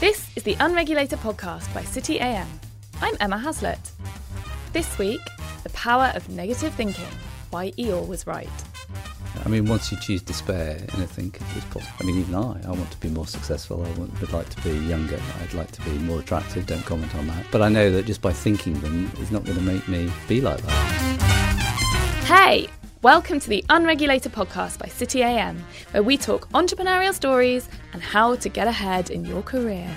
This is the Unregulated Podcast by City AM. I'm Emma Haslett. This week, the power of negative thinking, why Eeyore was right. I mean, once you choose despair, anything is possible. I mean, even I, I want to be more successful. I want, would like to be younger. I'd like to be more attractive. Don't comment on that. But I know that just by thinking them is not going to make me be like that. Hey, welcome to the Unregulated Podcast by City AM, where we talk entrepreneurial stories and how to get ahead in your career.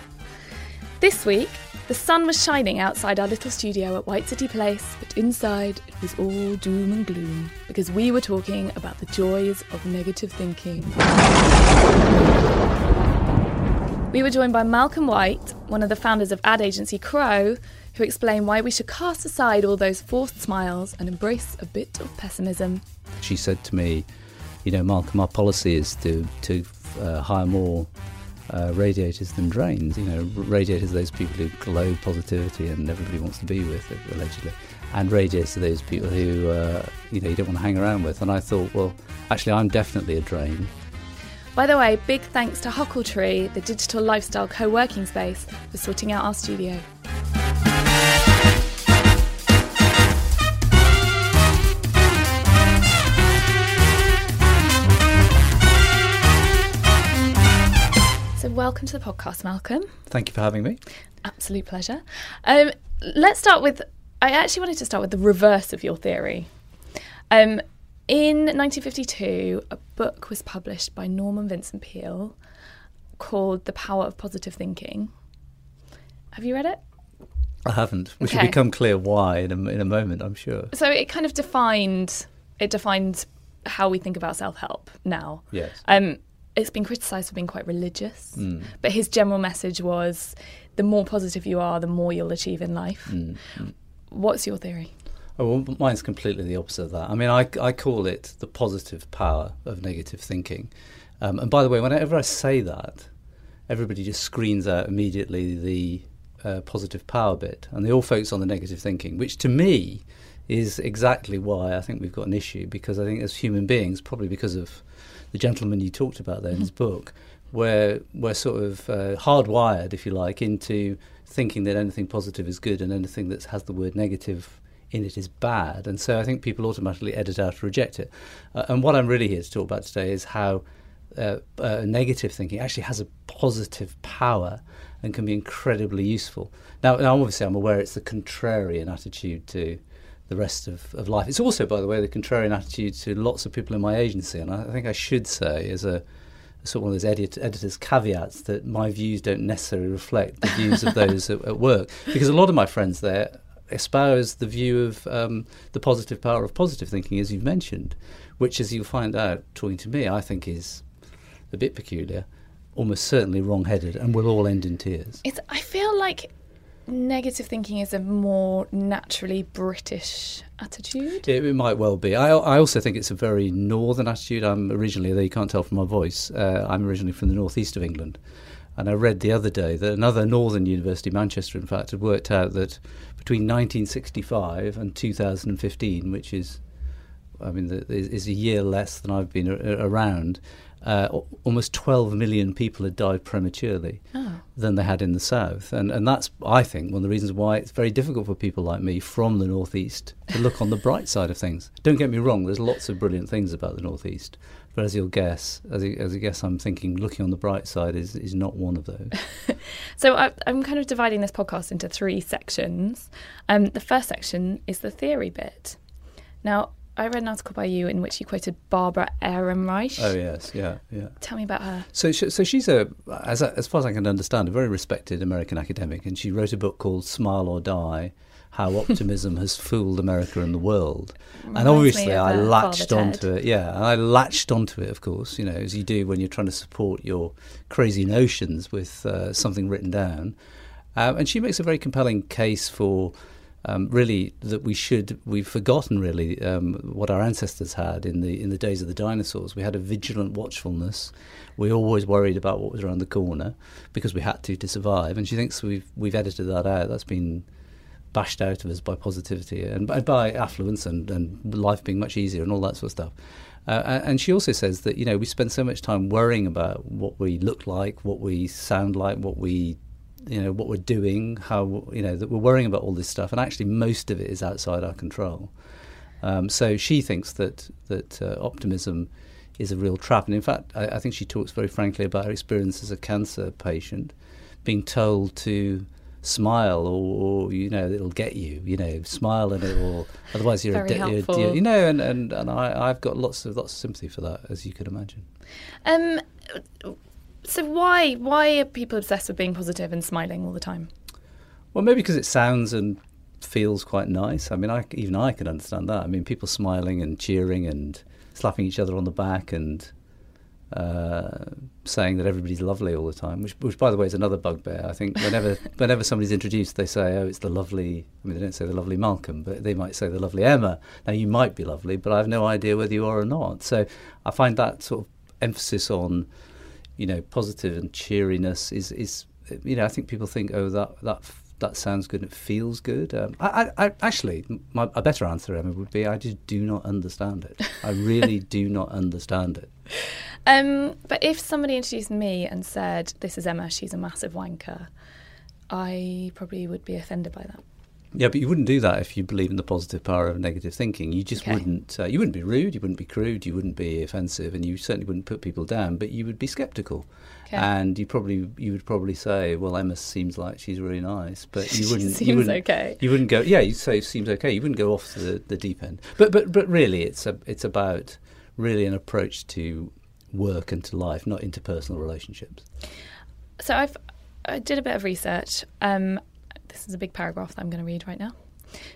This week, the sun was shining outside our little studio at White City Place, but inside it was all doom and gloom because we were talking about the joys of negative thinking. We were joined by Malcolm White, one of the founders of ad agency Krow, who explained why we should cast aside all those forced smiles and embrace a bit of pessimism. She said to me, "You know, Malcolm, our policy is to to uh, hire more uh, radiators than drains. You know, radiators are those people who glow positivity and everybody wants to be with, allegedly, and radiators are those people who uh, you know you don't want to hang around with." And I thought, well, actually, I'm definitely a drain. By the way, big thanks to Huckletree, the digital lifestyle co working space, for sorting out our studio. So, welcome to the podcast, Malcolm. Thank you for having me. Absolute pleasure. Um, let's start with. I actually wanted to start with the reverse of your theory. Um, in 1952, a book was published by Norman Vincent Peale called The Power of Positive Thinking. Have you read it? I haven't. We Okay. should become clear why in a, in a moment, I'm sure. So it kind of defined it defined how we think about self-help now. Yes. Um, it's been criticised for being quite religious, Mm. but his general message was the more positive you are, the more you'll achieve in life. Mm. What's your theory? Oh, well, mine's completely the opposite of that. I mean, I, I call it the positive power of negative thinking. Um, and by the way, whenever I say that, everybody just screens out immediately the uh, positive power bit, and they all focus on the negative thinking, which to me is exactly why I think we've got an issue. Because I think as human beings, probably because of the gentleman you talked about there in his book, we're we're sort of uh, hardwired, if you like, into thinking that anything positive is good and anything that has the word negative in it is bad. And so I think people automatically edit out or reject it. Uh, and what I'm really here to talk about today is how uh, uh, negative thinking actually has a positive power and can be incredibly useful. Now, now obviously, I'm aware it's the contrarian attitude to the rest of, of life. It's also, by the way, the contrarian attitude to lots of people in my agency. And I think I should say, as a sort of one of those edit- editors' caveats, that my views don't necessarily reflect the views of those at, at work. Because a lot of my friends there espouse the view of um, the positive power of positive thinking, as you've mentioned, which, as you'll find out talking to me, I think is a bit peculiar, almost certainly wrong-headed, and will all end in tears. It's. I feel like negative thinking is a more naturally British attitude. It, it might well be. I, I also think it's a very northern attitude. I'm originally, though you can't tell from my voice, uh, I'm originally from the northeast of England. And I read the other day that another northern university, Manchester, in fact, had worked out that between 1965 and 2015, which is, I mean, is, a year less than I've been around, uh, almost 12 million people had died prematurely Oh. than they had in the south. And, and that's, I think, one of the reasons why it's very difficult for people like me from the northeast to look on the bright side of things. Don't get me wrong, there's lots of brilliant things about the northeast. But as you'll guess, as you, as you guess, I'm thinking looking on the bright side is, is not one of those. So I, I'm kind of dividing this podcast into three sections. Um, the first section is the theory bit. Now, I read an article by you in which you quoted Barbara Ehrenreich. oh, yes, yeah, yeah. Tell me about her. So, sh- so she's a, as, as far as I can understand, a very respected American academic, and she wrote a book called Smile or Die: How Optimism Has Fooled America and the World. and Reminds obviously, I latched onto Ted. it. Yeah, and I latched onto it, of course, you know, as you do when you're trying to support your crazy notions with uh, something written down. Um, and she makes a very compelling case for um, really that we should we've forgotten really um, what our ancestors had in the in the days of the dinosaurs. We had a vigilant watchfulness. We always worried about what was around the corner because we had to to survive. And she thinks we've we've edited that out. That's been bashed out of us by positivity and by, by affluence and, and life being much easier and all that sort of stuff. Uh, and she also says that you know we spend so much time worrying about what we look like, what we sound like, what we you know what we're doing, how you know that we're worrying about all this stuff, and actually most of it is outside our control. Um, so she thinks that that uh, optimism is a real trap, and in fact, I, I, think she talks very frankly about her experience as a cancer patient, being told to smile or, or, you know it'll get you you know smile and it will otherwise you're, a de- you're, you know and and, and I, I've got lots of lots of sympathy for that as you could imagine um so why why are people obsessed with being positive and smiling all the time well maybe because it sounds and feels quite nice I mean I, even I can understand that I mean people smiling and cheering and slapping each other on the back and uh, saying that everybody's lovely all the time, which, which, by the way, is another bugbear. I think whenever whenever somebody's introduced, they say, "Oh, it's the lovely." I mean, they don't say the lovely Malcolm, but they might say the lovely Emma. Now, you might be lovely, but I have no idea whether you are or not. So, I find that sort of emphasis on, you know, positive and cheeriness is is you know, I think people think, "Oh, that that that sounds good. It feels good. Um, I, I, I, actually, my, a better answer, Emma, would be I just do not understand it. I really do not understand it. Um, but if somebody introduced me and said, "This is Emma. She's a massive wanker," I probably would be offended by that. Yeah, but you wouldn't do that if you believe in the positive power of negative thinking. You just okay. wouldn't. Uh, you wouldn't be rude. You wouldn't be crude. You wouldn't be offensive, and you certainly wouldn't put people down. But you would be sceptical, okay. and you probably you would probably say, "Well, Emma seems like she's really nice," but you wouldn't. seems you wouldn't, okay. You wouldn't go. Yeah, you say seems okay. You wouldn't go off the, the deep end. But but but really, it's a it's about really an approach to work and to life, not interpersonal relationships. So I've I did a bit of research. Um, this is a big paragraph that I'm going to read right now.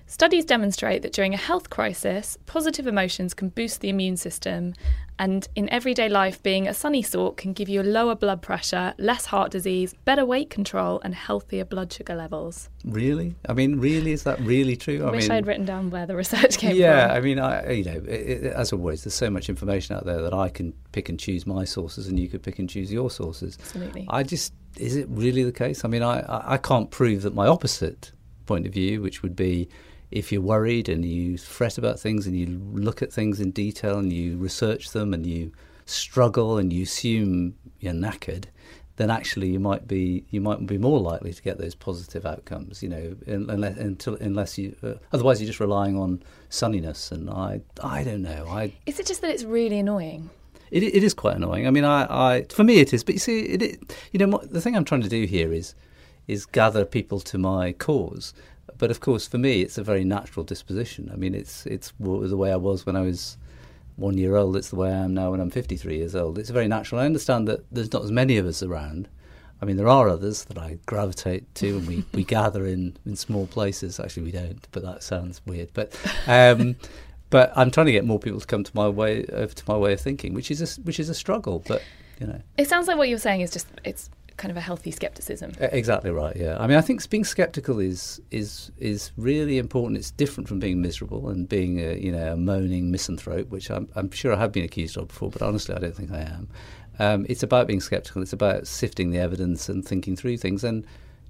Studies demonstrate that during a health crisis, positive emotions can boost the immune system, and in everyday life, being a sunny sort can give you a lower blood pressure, less heart disease, better weight control, and healthier blood sugar levels. Really? I mean, really, is that really true? I, I wish mean, I'd written down where the research came yeah, from. Yeah, I mean, I, you know, it, it, as always, there's so much information out there that I can pick and choose my sources, and you could pick and choose your sources. Absolutely. I just, is it really the case? I mean, I, I can't prove that my opposite point of view, which would be if you're worried and you fret about things and you look at things in detail and you research them and you struggle and you assume you're knackered, then actually you might be you might be more likely to get those positive outcomes. You know, unless until unless you uh, otherwise you're just relying on sunniness. And I I don't know. I is it just that it's really annoying? It, it is quite annoying. I mean, I, I for me it is. But you see, it, it you know the thing I'm trying to do here is is gather people to my cause. But of course, for me, it's a very natural disposition. I mean, it's it's the way I was when I was one year old. It's the way I am now when I'm 53 years old. It's very natural. I understand that there's not as many of us around. I mean, there are others that I gravitate to, and we, we gather in, in small places. Actually, we don't, but that sounds weird. But um, but I'm trying to get more people to come to my way over to my way of thinking, which is a, which is a struggle. But you know, it sounds like what you're saying is just it's kind of a healthy skepticism. Exactly right. Yeah. I mean, I think being skeptical is is is really important. It's different from being miserable and being a you know a moaning misanthrope, which I'm, I'm sure I have been accused of before, but honestly, I don't think I am. Um, it's about being skeptical. It's about sifting the evidence and thinking through things, and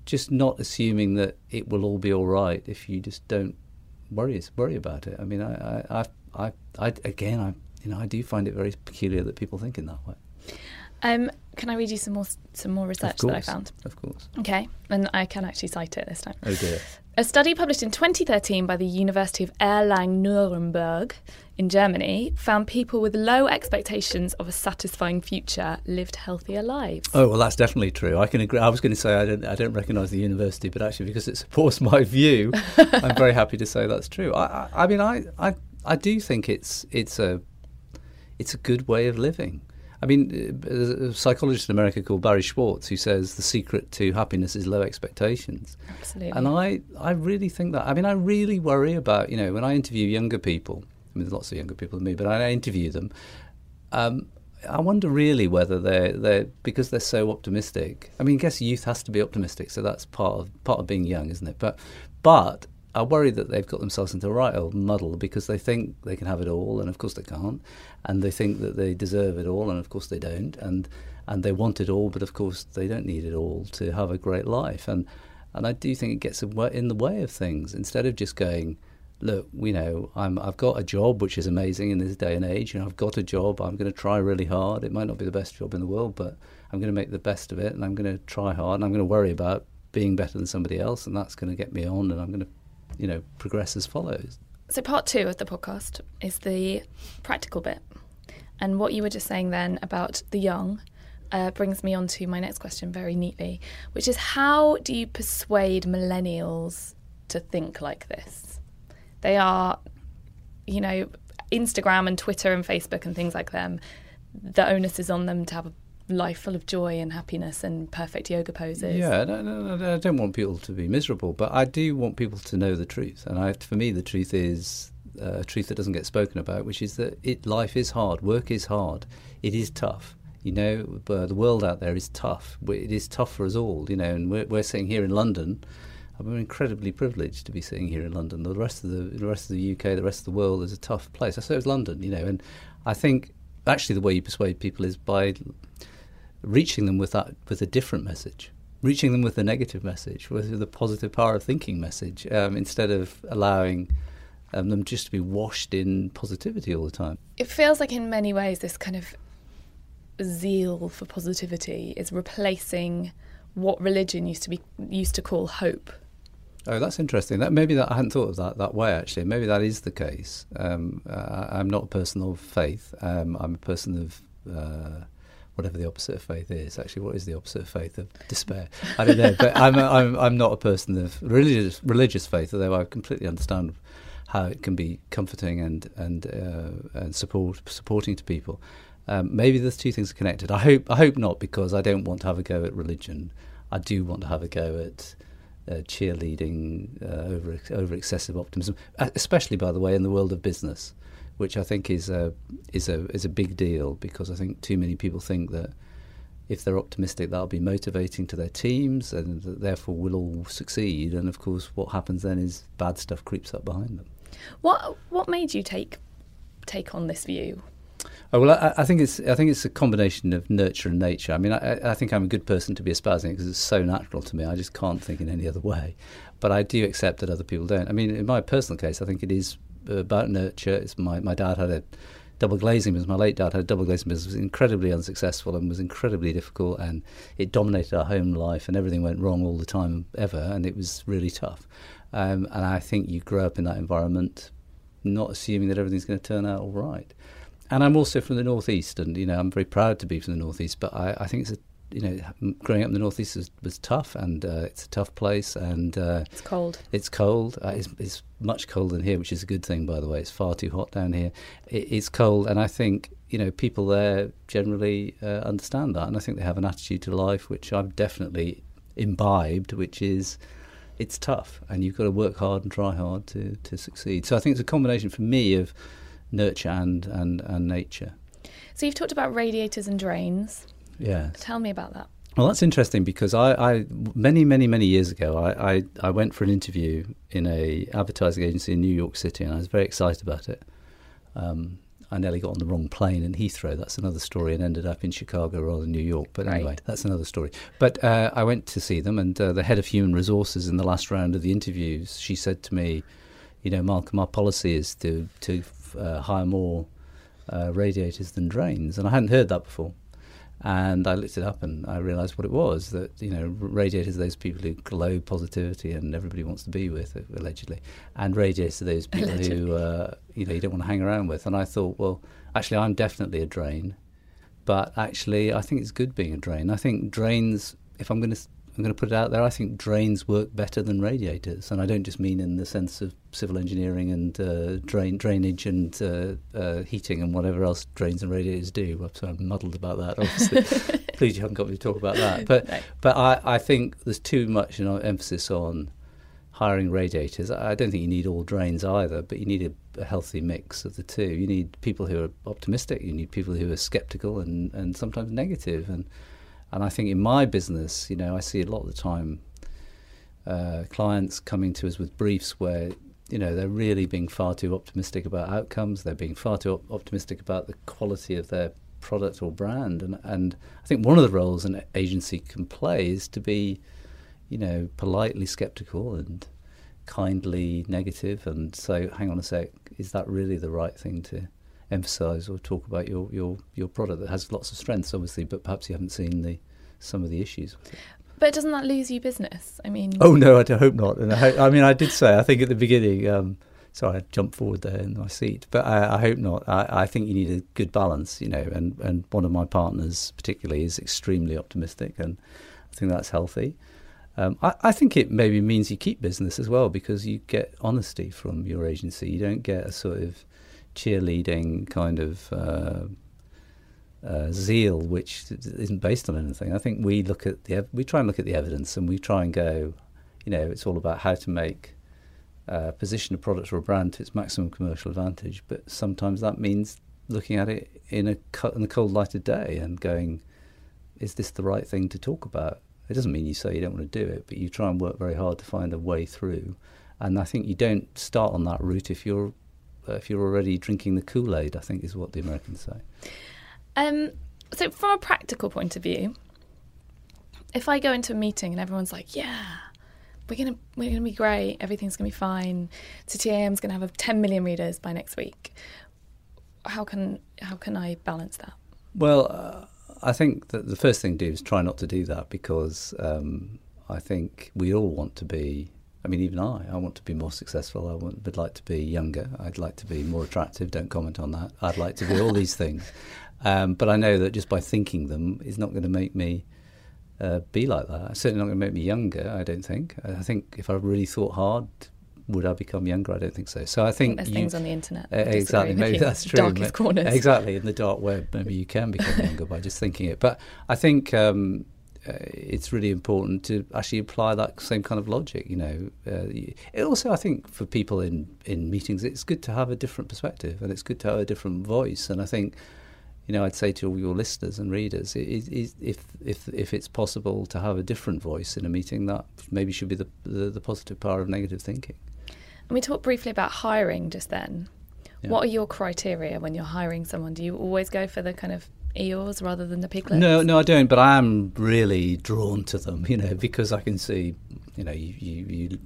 just not assuming that it will all be all right if you just don't worry worry about it. I mean, I I I, I again, I you know, I do find it very peculiar that people think in that way. Um, can I read you some more some more research that I found? Of course. Okay, and I can actually cite it this time. Oh dear. A study published in 2013 by the University of Erlangen-Nuremberg in Germany found people with low expectations of a satisfying future lived healthier lives. Oh well, that's definitely true. I can agree. I was going to say I don't I don't recognise the university, but actually because it supports my view, I'm very happy to say that's true. I, I, I mean I, I I do think it's it's a it's a good way of living. I mean, there's a psychologist in America called Barry Schwartz who says the secret to happiness is low expectations. Absolutely. And I, I really think that. I mean, I really worry about, you know, when I interview younger people, I mean, there's lots of younger people than me, but I interview them. Um, I wonder really whether they're, they're because they're so optimistic. I mean, I guess youth has to be optimistic, so that's part of part of being young, isn't it? But but I worried that they've got themselves into a right old muddle because they think they can have it all, and of course they can't, and they think that they deserve it all, and of course they don't, and and they want it all, but of course they don't need it all to have a great life, and and I do think it gets in the way of things instead of just going, look, you know, I'm I've got a job which is amazing in this day and age, and I've got a job. I'm going to try really hard. It might not be the best job in the world, but I'm going to make the best of it, and I'm going to try hard, and I'm going to worry about being better than somebody else, and that's going to get me on, and I'm going to, you know, progress as follows. So, part two of the podcast is the practical bit. And what you were just saying then about the young uh, brings me on to my next question very neatly, which is how do you persuade millennials to think like this? They are, you know, Instagram and Twitter and Facebook and things like them. The onus is on them to have a life full of joy and happiness and perfect yoga poses. Yeah, no, no, no, I don't want people to be miserable, but I do want people to know the truth. And I, for me, the truth is uh, a truth that doesn't get spoken about, which is that it life is hard, work is hard, it is tough. You know, but the world out there is tough. It is tough for us all. You know, and we're, we're sitting here in London. I'm incredibly privileged to be sitting here in London. The rest of the, the rest of the UK, the rest of the world is a tough place. I say it's London. You know, and I think actually the way you persuade people is by reaching them with that with a different message, reaching them with a negative message, with the positive power of thinking message, um, instead of allowing um, them just to be washed in positivity all the time. It feels like in many ways this kind of zeal for positivity is replacing what religion used to be used to call hope. Oh, that's interesting. That maybe that I hadn't thought of that that way. Actually, maybe that is the case. Um, uh, I'm not a person of faith. Um, I'm a person of uh, whatever the opposite of faith is. Actually, what is the opposite of faith? Of despair. I don't know, but I'm, I'm I'm not a person of religious religious faith. Although I completely understand how it can be comforting and and uh, and support supporting to people. Um, maybe those two things are connected. I hope I hope not because I don't want to have a go at religion. I do want to have a go at uh, cheerleading uh, over over excessive optimism, especially by the way in the world of business which I think is a is a is a big deal because I think too many people think that if they're optimistic, that'll be motivating to their teams, and therefore we'll all succeed. And of course, what happens then is bad stuff creeps up behind them. What what made you take take on this view? Oh, well, I, I, think it's I think it's a combination of nurture and nature. I mean, I, I think I'm a good person to be espousing it because it's so natural to me. I just can't think in any other way. But I do accept that other people don't. I mean, in my personal case, I think it is about nurture. It's my, my dad had a double glazing business. My late dad had a double glazing business. It was incredibly unsuccessful and was incredibly difficult, and it dominated our home life, and everything went wrong all the time ever, and it was really tough. Um, and I think you grow up in that environment, not assuming that everything's going to turn out all right. And I'm also from the northeast, and you know I'm very proud to be from the northeast. But I, I think it's a you know, growing up in the northeast was, was tough, and uh, it's a tough place, and uh, it's cold. It's cold. Uh, it's, it's, much colder than here, which is a good thing, by the way. It's far too hot down here. It, it's cold, and I think you know people there generally uh, understand that, and I think they have an attitude to life which I've definitely imbibed, which is it's tough, and you've got to work hard and try hard to to succeed. So I think it's a combination for me of nurture and and, and nature. So you've talked about radiators and drains. Yeah. Tell me about that. Well, that's interesting because I, I many, many, many years ago, I, I, I, went for an interview in a advertising agency in New York City, and I was very excited about it. Um, I nearly got on the wrong plane in Heathrow. That's another story, and ended up in Chicago rather than New York. But anyway, right. that's another story. But uh, I went to see them, and uh, the head of human resources in the last round of the interviews, she said to me, "You know, Malcolm, our policy is to to uh, hire more uh, radiators than drains," and I hadn't heard that before. And I looked it up and I realised what it was that, you know, radiators are those people who glow positivity and everybody wants to be with, allegedly. And radiators are those people allegedly. who, uh, you know, you don't want to hang around with. And I thought, well, actually, I'm definitely a drain. But actually, I think it's good being a drain. I think drains, if I'm going to I'm going to put it out there. I think drains work better than radiators, and I don't just mean in the sense of civil engineering and uh, drain drainage and uh, uh, heating and whatever else drains and radiators do. So I'm muddled about that. Obviously, please you haven't got me to talk about that. But no. but I, I think there's too much you know, emphasis on hiring radiators. I don't think you need all drains either, but you need a, a, healthy mix of the two. You need people who are optimistic. You need people who are skeptical and, and sometimes negative and and I think in my business, you know, I see a lot of the time uh, clients coming to us with briefs where you know they're really being far too optimistic about outcomes. They're being far too op- optimistic about the quality of their product or brand. And and I think one of the roles an agency can play is to be, you know, politely skeptical and kindly negative and so hang on a sec is that really the right thing to emphasize or talk about your, your, your product that has lots of strengths, obviously, but perhaps you haven't seen the some of the issues. But doesn't that lose you business? I mean, Oh no, I hope not. And I, hope, I mean, I did say I think at the beginning. Um, sorry, I jumped forward there in my seat, but I, I hope not. I, I think you need a good balance, you know. And and one of my partners, particularly, is extremely optimistic, and I think that's healthy. Um, I, I think it maybe means you keep business as well because you get honesty from your agency. You don't get a sort of cheerleading kind of. Uh, uh, zeal, which isn't based on anything. I think we look at the we try and look at the evidence, and we try and go, you know, it's all about how to make uh, position a product or a brand to its maximum commercial advantage. But sometimes that means looking at it in a in the cold light of day and going, is this the right thing to talk about? It doesn't mean you say you don't want to do it, but you try and work very hard to find a way through. And I think you don't start on that route if you're if you're already drinking the Kool Aid. I think is what the Americans say. Um, so from a practical point of view, if I go into a meeting and everyone's like, "Yeah, we're gonna we're gonna be great, everything's gonna be fine, City AM's gonna have 10 million readers by next week," how can how can I balance that? Well, uh, I think that the first thing to do is try not to do that because um, I think we all want to be. I mean, even I, I want to be more successful. I want, would like to be younger. I'd like to be more attractive. Don't comment on that. I'd like to be all these things. Um, but I know that just by thinking them is not going to make me uh, be like that. It's certainly not going to make me younger, I don't think. I think if I really thought hard, would I become younger? I don't think so. So I I think, think there's you- things on the internet. uh, exactly, maybe that's true. Darkest corners. Exactly, in the dark web, maybe you can become younger by just thinking it. But I think um, it's really important to actually apply that same kind of logic. You know, uh, it also I think for people in in meetings, it's good to have a different perspective and it's good to have a different voice. And I think. You know, I'd say to all your listeners and readers, it, it, it, if if if it's possible to have a different voice in a meeting, that maybe should be the the, the positive power of negative thinking. And we talked briefly about hiring just then. Yeah. What are your criteria when you're hiring someone? Do you always go for the kind of Eeyores rather than the piglets? No, no, I don't. But I am really drawn to them, you know, because I can see, you know, you you, you,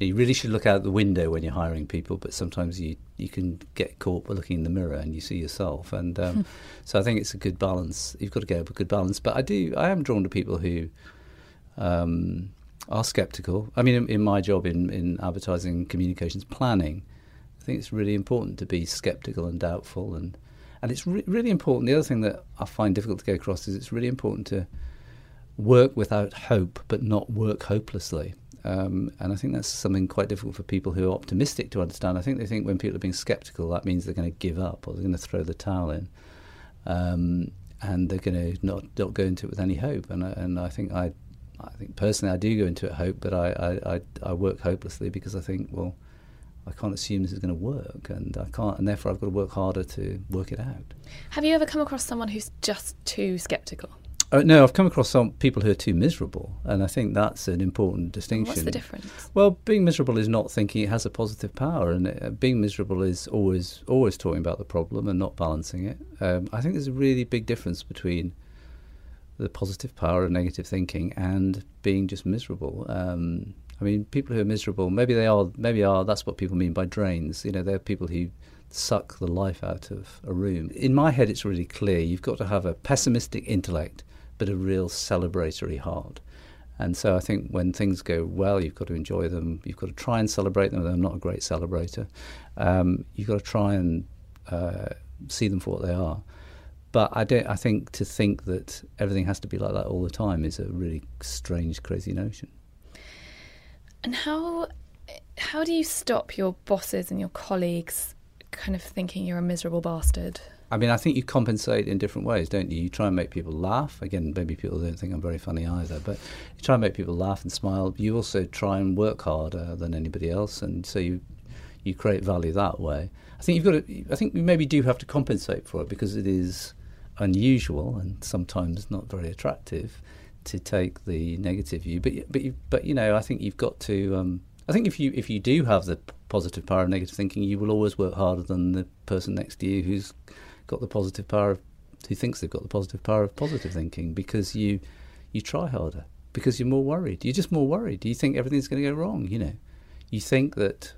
you really should look out the window when you're hiring people. But sometimes you you can get caught by looking in the mirror and you see yourself. And um, so I think it's a good balance. You've got to go with a good balance. But I do, I am drawn to people who. Um, are skeptical. I mean, in, in my job in, in advertising communications planning, I think it's really important to be skeptical and doubtful, and and it's re- really important. The other thing that I find difficult to get across is it's really important to work without hope, but not work hopelessly. Um, and I think that's something quite difficult for people who are optimistic to understand. I think they think when people are being skeptical, that means they're going to give up or they're going to throw the towel in, um, and they're going to not not go into it with any hope. And I, and I think I I think personally I do go into it hope, but I, I, I, I work hopelessly because I think, well, I can't assume this is going to work, and I can't, and therefore I've got to work harder to work it out. Have you ever come across someone who's just too skeptical? Uh, no, I've come across some people who are too miserable, and I think that's an important distinction. What's the difference? Well, being miserable is not thinking it has a positive power, and uh, being miserable is always always talking about the problem and not balancing it. Um, I think there's a really big difference between the positive power of negative thinking and being just miserable. Um, I mean, people who are miserable, maybe they are, maybe are. That's what people mean by drains. You know, they're people who suck the life out of a room. In my head, it's really clear. You've got to have a pessimistic intellect, but a real celebratory heart. And so I think when things go well, you've got to enjoy them. You've got to try and celebrate them. I'm not a great celebrator. Um, you've got to try and uh, see them for what they are. But I don't. I think to think that everything has to be like that all the time is a really strange, crazy notion. And how how do you stop your bosses and your colleagues kind of thinking you're a miserable bastard? I mean, I think you compensate in different ways, don't you? You try and make people laugh. Again, maybe people don't think I'm very funny either, but you try and make people laugh and smile. You also try and work harder than anybody else, and so you you create value that way. I think you've got to. I think you maybe do have to compensate for it because it is unusual and sometimes not very attractive to take the negative view. But but you, but you know, I think you've got to. Um, I think if you if you do have the positive power of negative thinking, you will always work harder than the person next to you who's got the positive power of who thinks they've got the positive power of positive thinking because you you try harder because you're more worried. You're just more worried. Do you think everything's going to go wrong. You know, you think that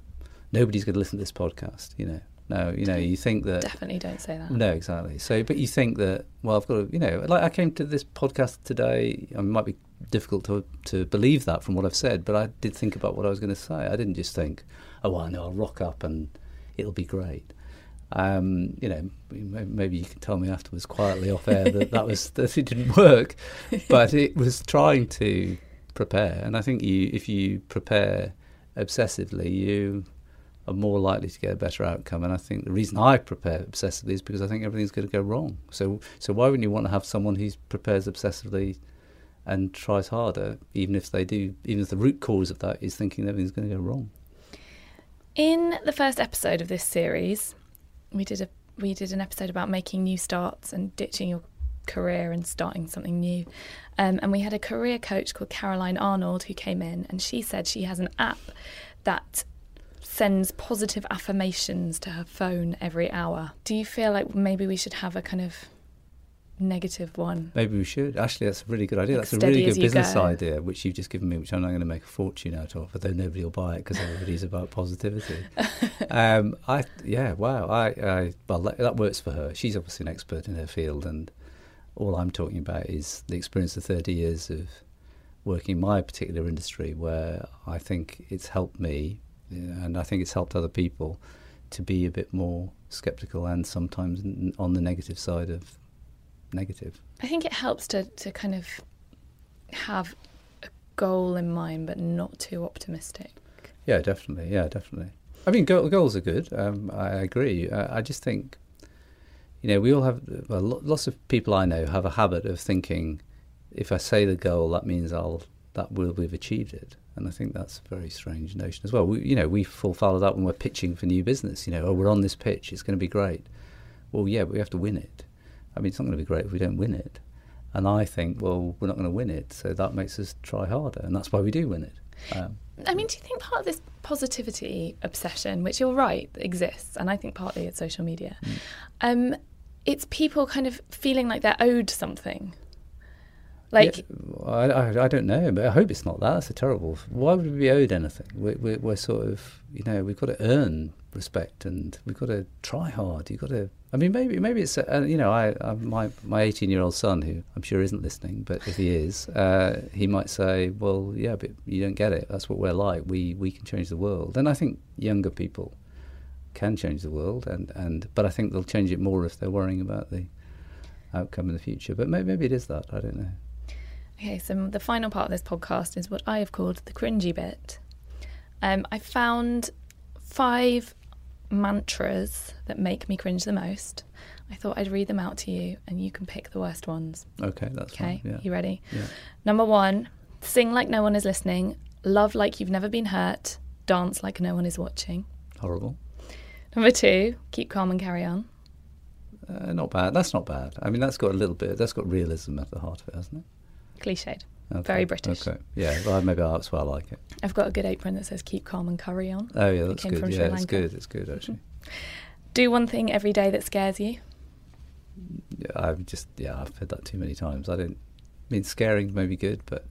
nobody's going to listen to this podcast. You know, no, you know, you think that Definitely don't say that. no, exactly. So, but you think that, well, I've got to, you know, like I came to this podcast today, I might be difficult to to believe that from what I've said. But I did think about what I was going to say. I didn't just think, oh, well, I know I'll rock up and it'll be great. Um, you know, maybe you can tell me afterwards quietly off air that that was that it didn't work, but it was trying to prepare. And I think you, if you prepare obsessively, you are more likely to get a better outcome. And I think the reason I prepare obsessively is because I think everything's going to go wrong. So, so why wouldn't you want to have someone who prepares obsessively and tries harder, even if they do, even if the root cause of that is thinking everything's going to go wrong? In the first episode of this series, we did a we did an episode about making new starts and ditching your career and starting something new. Um, and we had a career coach called Caroline Arnold who came in, and she said she has an app that sends positive affirmations to her phone every hour. Do you feel like maybe we should have a kind of negative one? Maybe we should. Actually, that's a really good idea. Like that's a really good business go. idea, which you've just given me, which I'm not going to make a fortune out of, although nobody will buy it because everybody's about positivity. um, I yeah, wow. I, I well, that, that works for her. She's obviously an expert in her field, and all I'm talking about is the experience of 30 years of working in my particular industry, where I think it's helped me, and I think it's helped other people to be a bit more skeptical and sometimes on the negative side of negative. I think it helps to, to kind of have a goal in mind, but not too optimistic. Yeah, definitely. Yeah, definitely. I mean, goals are good. Um, I agree. I just think you know, we all have, well, lots of people I know have a habit of thinking, if I say the goal, that means I'll, that will we've achieved it. And I think that's a very strange notion as well. We, you know, we fall foul of that when we're pitching for new business. You know, oh, we're on this pitch, it's going to be great. Well, yeah, but we have to win it. I mean, it's not going to be great if we don't win it. And I think, well, we're not going to win it, so that makes us try harder, and that's why we do win it. Um, I mean, do you think part of this positivity obsession, which you're right exists, and I think partly it's social media, mm. um, it's people kind of feeling like they're owed something. Like, yeah, I, I, I, don't know, but I hope it's not that. That's a terrible. Why would we be owed anything? We're, we're, we're sort of, you know, we've got to earn respect and we've got to try hard. You've got to. I mean, maybe maybe it's uh, you know, I, I my my 18 year old son who I'm sure isn't listening, but if he is, uh, he might say, well, yeah, but you don't get it. That's what we're like. We we can change the world, and I think younger people can change the world, and, and but I think they'll change it more if they're worrying about the outcome in the future. But maybe, maybe it is that. I don't know. Okay, so the final part of this podcast is what I have called the cringy bit. Um, I found five mantras that make me cringe the most. I thought I'd read them out to you, and you can pick the worst ones. Okay, that's okay. Fine, yeah. You ready? Yeah. Number one: sing like no one is listening, love like you've never been hurt, dance like no one is watching. Horrible. Number two, keep calm and carry on. Uh, not bad. That's not bad. I mean, that's got a little bit. That's got realism at the heart of it, hasn't it? Cliched. Okay. Very British. Okay. Yeah. Well, maybe that's why I like it. I've got a good apron that says "Keep calm and carry on." Oh yeah, that's good. Yeah, it's good. It's good actually. Do one thing every day that scares you. Yeah, I've just yeah, I've heard that too many times. I don't. I mean, scaring may be good, but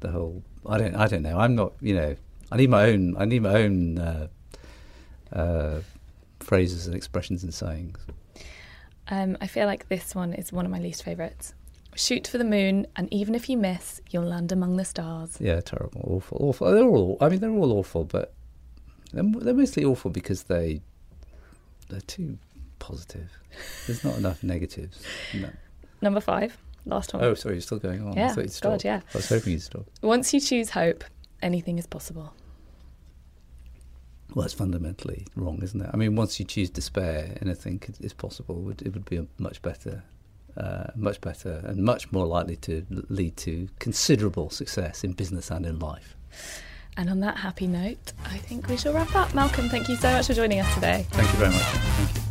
the whole I don't. I don't know. I'm not. You know, I need my own. I need my own. Uh, uh, phrases and expressions and sayings? Um, I feel like this one is one of my least favourites. Shoot for the moon, and even if you miss, you'll land among the stars. Yeah, terrible, awful, awful. They're all. I mean, they're all awful, but they're, they're mostly awful because they they're too positive. There's not enough negatives. No. Number five, last one. Oh, sorry, you're still going on. Yeah, God, yeah. I was hoping you'd stop. Once you choose hope, anything is possible. Well, it's fundamentally wrong, isn't it? I mean, once you choose despair, anything is possible. It would, it would be a much better, uh, much better, and much more likely to lead to considerable success in business and in life. And on that happy note, I think we shall wrap up. Malcolm, thank you so much for joining us today. Thank you very much. Thank you.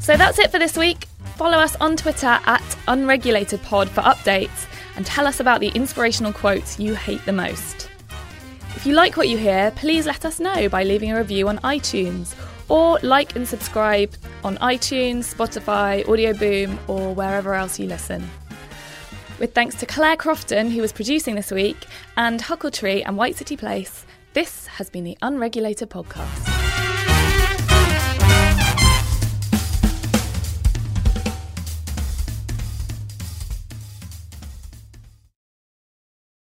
So that's it for this week. Follow us on Twitter at UnregulatedPod for updates and tell us about the inspirational quotes you hate the most. If you like what you hear, please let us know by leaving a review on iTunes or like and subscribe on iTunes, Spotify, Audioboom, or wherever else you listen. With thanks to Claire Crofton, who was producing this week, and Huckletree and White City Place, this has been the Unregulated Podcast.